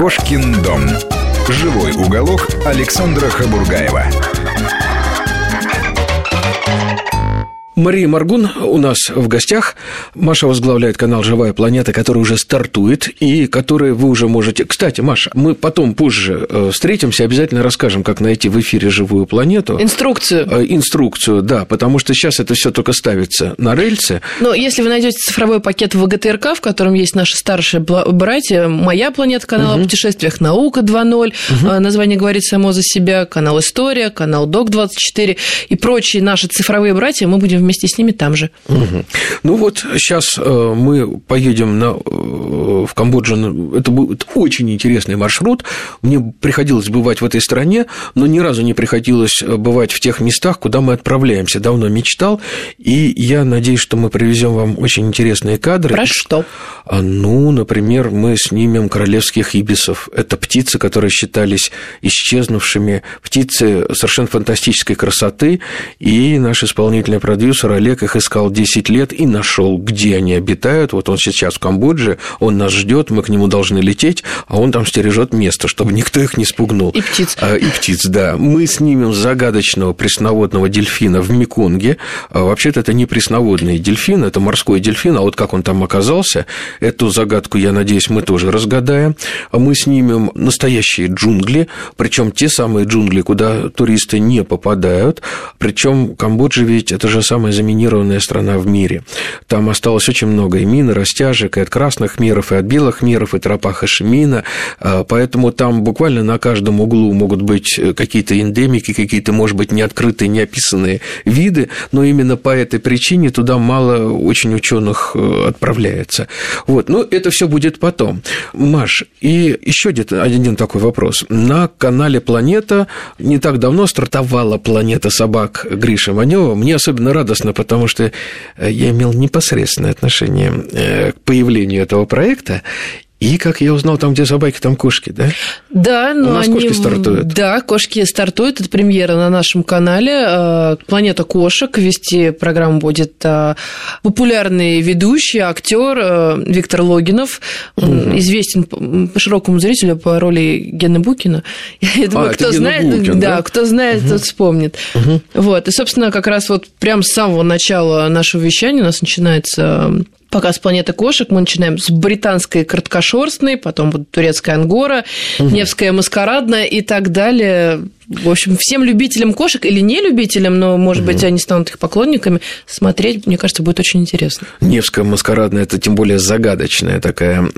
Кошкин дом. Живой уголок Александра Хабургаева. Мария Маргун у нас в гостях. Маша возглавляет канал «Живая планета», который уже стартует и который вы уже можете... Кстати, Маша, мы потом позже э, встретимся, обязательно расскажем, как найти в эфире «Живую планету». Инструкцию. Э, инструкцию, да, потому что сейчас это все только ставится на рельсы. Но если вы найдете цифровой пакет в ВГТРК, в котором есть наши старшие братья, «Моя планета», канал угу. о путешествиях «Наука 2.0», угу. название говорит само за себя, канал «История», канал «Док-24» и прочие наши цифровые братья, мы будем вместе с ними там же. Угу. Ну вот сейчас э, мы поедем на, э, в Камбоджу. Это будет очень интересный маршрут. Мне приходилось бывать в этой стране, но ни разу не приходилось э, бывать в тех местах, куда мы отправляемся. Давно мечтал, и я надеюсь, что мы привезем вам очень интересные кадры. Про что? А, ну, например, мы снимем королевских ибисов. Это птицы, которые считались исчезнувшими, птицы совершенно фантастической красоты, и наш исполнительный продюсер Олег их искал 10 лет и нашел, где они обитают. Вот он сейчас в Камбодже, он нас ждет, мы к нему должны лететь, а он там стережет место, чтобы никто их не спугнул. И птиц. А, и птиц, да. Мы снимем загадочного пресноводного дельфина в Меконге. А, вообще-то это не пресноводный дельфин, это морской дельфин, а вот как он там оказался, эту загадку, я надеюсь, мы тоже разгадаем. А мы снимем настоящие джунгли, причем те самые джунгли, куда туристы не попадают. Причем Камбоджа ведь это же самая заминированная страна в мире. Там осталось очень много и мин, и растяжек, и от красных миров, и от белых миров, и тропа Хашимина. А, поэтому там буквально на каждом углу могут быть какие-то эндемики, какие-то, может быть, неоткрытые, неописанные виды, но именно по этой причине туда мало очень ученых э, отправляется. Вот, но это все будет потом. Маш, и еще где-то один такой вопрос. На канале «Планета» не так давно стартовала «Планета собак» Гриша Манева. Мне особенно радостно, потому что я имел непосредственное отношение э, к появлению этого проекта, и, как я узнал, там, где собаки, там кошки, да? Да, но У нас они... кошки стартуют. Да, кошки стартуют. Это премьера на нашем канале э, «Планета кошек». Вести программу будет э, популярный ведущий, актер э, Виктор Логинов. Угу. Известен по широкому зрителю по роли Гены Букина. Я думаю, а, кто знает, Букин, да, да, кто знает, угу. тот вспомнит. Угу. Вот. И, собственно, как раз вот прям с самого начала нашего вещания у нас начинается показ планеты кошек. Мы начинаем с британской краткошерстной, потом вот турецкая ангора, угу. невская маскарадная и так далее в общем, всем любителям кошек или не любителям, но, может угу. быть, они станут их поклонниками, смотреть, мне кажется, будет очень интересно. Невская маскарадная – это тем более загадочная такая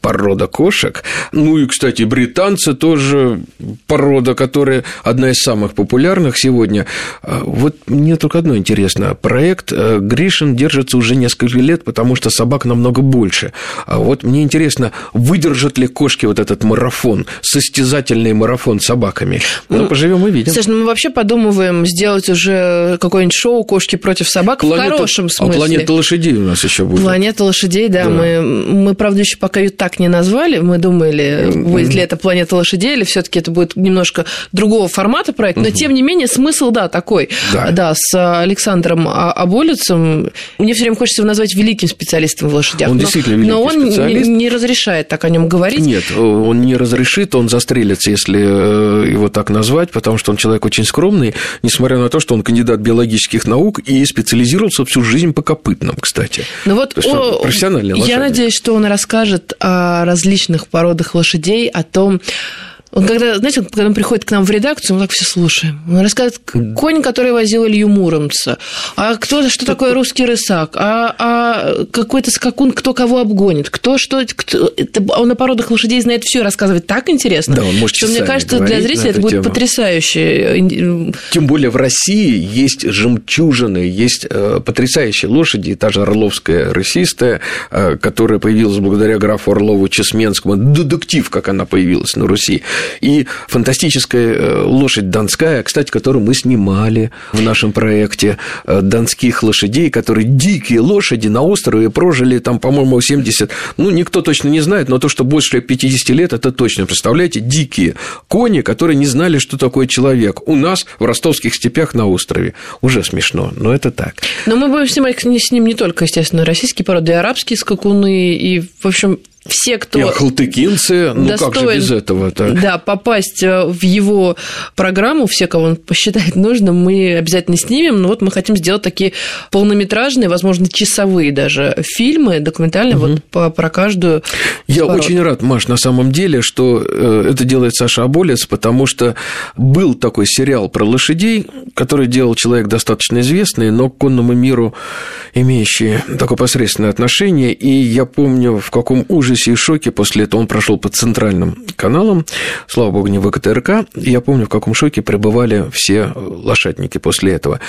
порода кошек. Ну и, кстати, британцы тоже порода, которая одна из самых популярных сегодня. А, вот мне только одно интересно. Проект э, Гришин держится уже несколько лет, потому что собак намного больше. А вот мне интересно, выдержат ли кошки вот этот марафон, состязательный марафон с собаками? Ну, поживем и видим. Слушай, ну мы вообще подумываем сделать уже какое-нибудь шоу «Кошки против собак» Планета... в хорошем смысле. А планета лошадей у нас еще будет. Планета лошадей, да. да. Мы, мы, правда, еще пока ее так не назвали. Мы думали, будет ли это планета лошадей, или все-таки это будет немножко другого формата проект. Но, тем не менее, смысл, да, такой. Да, да с Александром Аболицем. Мне все время хочется его назвать великим специалистом в лошадях. Он но, действительно великий Но он специалист. не, не разрешает так о нем говорить. Нет, он не разрешит, он застрелится, если э, его так назвать, потому что он человек очень скромный, несмотря на то, что он кандидат биологических наук и специализировался всю жизнь по копытным, кстати. Ну вот о, профессиональный Я надеюсь, что он расскажет о различных породах лошадей, о том, он когда, знаете, когда он приходит к нам в редакцию, мы так все слушаем. Он рассказывает, конь, который возил Илью Муромца, а кто, что такое русский рысак, а, а какой-то скакун, кто кого обгонит, кто что... Кто, это, он на породах лошадей знает все, рассказывает так интересно, да, он может что, мне кажется, для зрителя это будет тему. потрясающе. Тем более в России есть жемчужины, есть э, потрясающие лошади, та же Орловская рысистая, э, которая появилась благодаря графу Орлову Чесменскому, детектив, как она появилась на Руси. И фантастическая э, лошадь донская, кстати, которую мы снимали в нашем проекте, э, донских лошадей, которые дикие лошади на острове прожили там, по-моему, 70, ну, никто точно не знает, но то, что больше 50 лет, это точно. Представляете, дикие кони, которые не знали, что такое человек. У нас в ростовских степях на острове. Уже смешно, но это так. Но мы будем снимать с ним не только, естественно, российские породы, и арабские скакуны, и, в общем, все, кто... И ахалтыкинцы, ну достоин, как же без этого -то? Да, попасть э, в его программу, все, кого он посчитает нужным, мы обязательно снимем. Но вот мы хотим сделать такие полнометражные, возможно, часовые даже фильмы документальные угу. вот по, про каждую Я пород. очень рад, Маш, на самом деле, что э, это делает Саша Аболец, потому что был такой сериал про лошадей, который делал человек достаточно известный, но к конному миру имеющий такое посредственное отношение. И я помню, в каком ужасе ужасе и шоке после этого он прошел по центральным каналам, слава богу, не ВКТРК. Я помню, в каком шоке пребывали все лошадники после этого.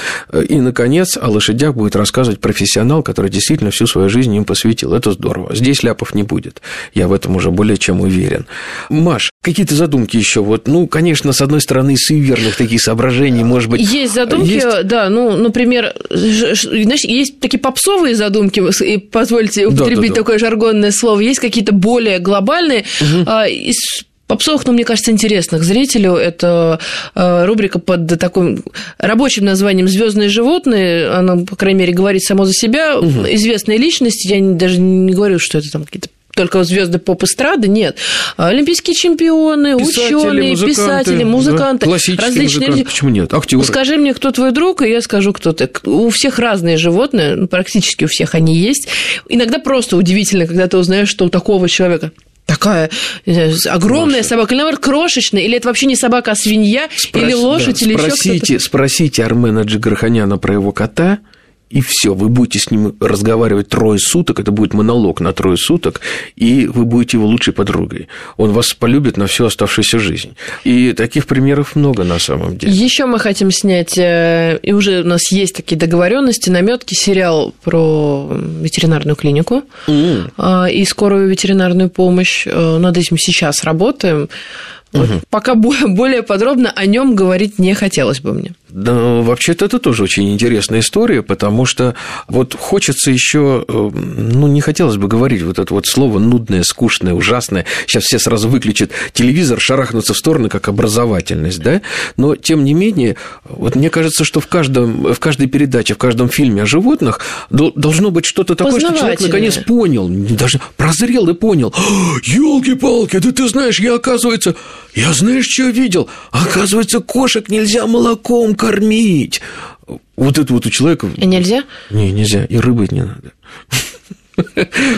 И, наконец, о лошадях будет рассказывать профессионал, который действительно всю свою жизнь им посвятил. Это здорово. Здесь ляпов не будет. Я в этом уже более чем уверен. Маш, какие-то задумки еще? Вот, ну, конечно, с одной стороны, суеверных таких соображений, может быть... Есть задумки, есть... да, ну, например, знаешь, есть такие попсовые задумки, позвольте употребить да, да, да. такое жаргонное слово, есть какие какие-то более глобальные. Угу. Из попсовых, но ну, мне кажется, интересных зрителю. Это а, рубрика под таким рабочим названием Звездные животные. Она, по крайней мере, говорит само за себя. Угу. Известные личности. Я даже не говорю, что это там какие-то только звезды поп-эстрады, нет. Олимпийские чемпионы, ученые, писатели, музыканты, да. различные люди. Почему нет? Актеры. Скажи мне, кто твой друг, и я скажу, кто ты. У всех разные животные, ну, практически у всех они есть. Иногда просто удивительно, когда ты узнаешь, что у такого человека такая знаю, огромная Маша. собака, или, наоборот, крошечная, или это вообще не собака, а свинья, Спрос... или лошадь, да, или спросите, еще кто-то. Спросите Армена Джигарханяна про его кота – и все. Вы будете с ним разговаривать трое суток, это будет монолог на трое суток, и вы будете его лучшей подругой. Он вас полюбит на всю оставшуюся жизнь. И таких примеров много на самом деле. Еще мы хотим снять, э, и уже у нас есть такие договоренности, наметки, сериал про ветеринарную клинику mm. и скорую ветеринарную помощь. Э, над этим сейчас работаем. Вот. Угу. Пока более подробно о нем говорить не хотелось бы мне. Вообще-то это тоже очень интересная история, потому что вот хочется еще, э, ну, не хотелось бы говорить вот это вот слово нудное, скучное, ужасное. Сейчас все сразу выключат телевизор, шарахнутся в стороны, как образовательность, да? Но, тем не менее, вот мне кажется, что в, каждом, в каждой передаче, в каждом фильме о животных должно быть что-то такое, что человек наконец понял, даже прозрел и понял. Елки-палки, да ты знаешь, я, оказывается, я знаешь, что видел? Оказывается, кошек нельзя молоком кормить. Вот это вот у человека... Нельзя? Не, нельзя. И рыбы не надо.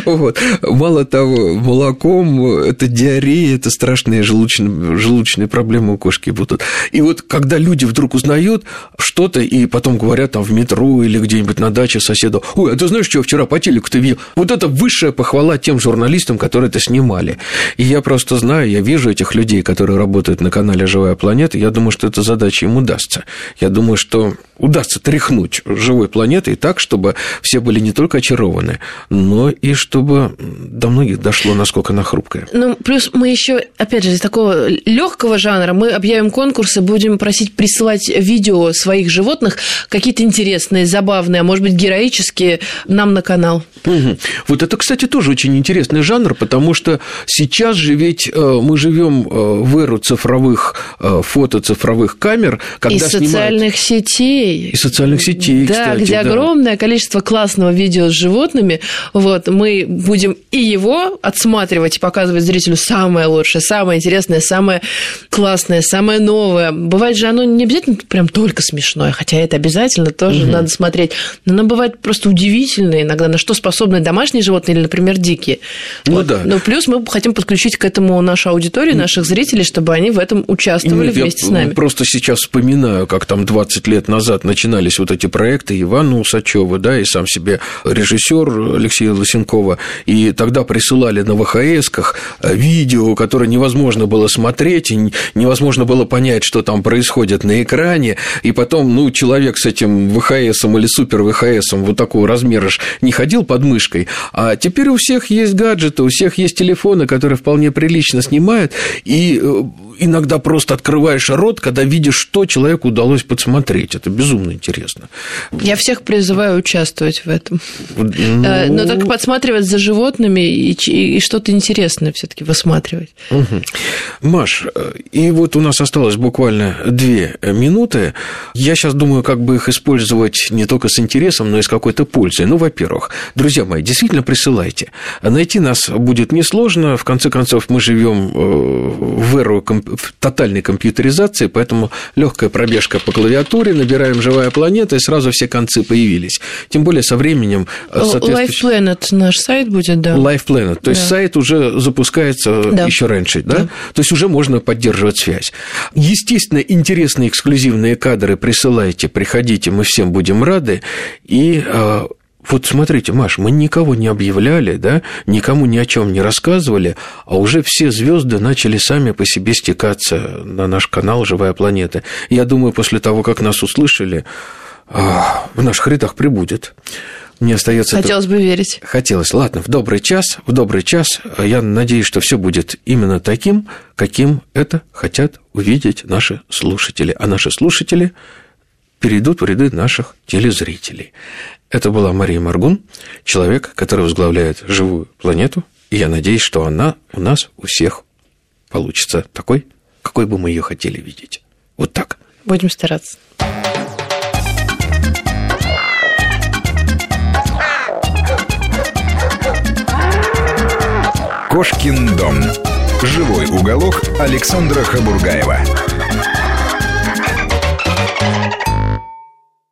Вот. Мало того, молоком это диарея, это страшные желудочные, желудочные проблемы у кошки будут. И вот когда люди вдруг узнают что-то и потом говорят там в метро или где-нибудь на даче соседу, ой, а ты знаешь, что вчера по телеку ты видел? Вот это высшая похвала тем журналистам, которые это снимали. И я просто знаю, я вижу этих людей, которые работают на канале «Живая планета», я думаю, что эта задача им удастся. Я думаю, что удастся тряхнуть живой планетой так, чтобы все были не только очарованы, но и чтобы до многих дошло, насколько она хрупкая. Ну, плюс мы еще, опять же, из такого легкого жанра мы объявим конкурсы, будем просить присылать видео своих животных, какие-то интересные, забавные, а может быть, героические, нам на канал. Угу. Вот это, кстати, тоже очень интересный жанр, потому что сейчас же ведь э, мы живем э, в эру цифровых э, фото, цифровых камер, когда и социальных снимают... сетей. И социальных сетей, да, кстати, где да. огромное количество классного видео с животными. Вот, мы будем и его отсматривать и показывать зрителю самое лучшее, самое интересное, самое классное, самое новое. Бывает же оно не обязательно прям только смешное, хотя это обязательно тоже угу. надо смотреть. Но оно бывает просто удивительное иногда, на что способны домашние животные или, например, дикие. Ну вот. да. Но плюс мы хотим подключить к этому нашу аудиторию, наших зрителей, чтобы они в этом участвовали Нет, вместе с нами. Просто сейчас вспоминаю, как там 20 лет назад начинались вот эти проекты Ивана Усачева, да, и сам себе режиссер Алексей Лосенкова, и тогда присылали на ВХСках э, видео, которое невозможно было смотреть, и невозможно было понять, что там происходит на экране, и потом, ну, человек с этим ВХСом или супер ВХСом вот такого размера не ходил под мышкой, а теперь у всех есть гаджеты, у всех есть телефоны, которые вполне прилично снимают, и э, иногда просто открываешь рот, когда видишь, что человеку удалось подсмотреть. Это безумно интересно. Я всех призываю участвовать в этом. Ну... Но только подсматривать за животными и, и, и что-то интересное все-таки высматривать. Угу. Маш, и вот у нас осталось буквально две минуты. Я сейчас думаю, как бы их использовать не только с интересом, но и с какой-то пользой. Ну, во-первых, друзья мои, действительно присылайте. Найти нас будет несложно. В конце концов, мы живем э, в эру комп- тотальной компьютеризации, поэтому легкая пробежка по клавиатуре, набираем живая планета, и сразу все концы появились. Тем более со временем э, соответствующий... Planet наш сайт будет, да. Life Planet. То есть да. сайт уже запускается да. еще раньше, да? да? То есть уже можно поддерживать связь. Естественно, интересные эксклюзивные кадры присылайте, приходите, мы всем будем рады. И э, вот смотрите, Маш, мы никого не объявляли, да, никому ни о чем не рассказывали, а уже все звезды начали сами по себе стекаться на наш канал Живая планета. Я думаю, после того, как нас услышали, а, в наших рядах прибудет. Мне остается. Хотелось бы верить. Хотелось. Ладно, в добрый час, в добрый час. Я надеюсь, что все будет именно таким, каким это хотят увидеть наши слушатели. А наши слушатели перейдут в ряды наших телезрителей. Это была Мария Маргун, человек, который возглавляет живую планету, и я надеюсь, что она у нас у всех получится такой, какой бы мы ее хотели видеть. Вот так. Будем стараться. Кошкин дом. Живой уголок Александра Хабургаева.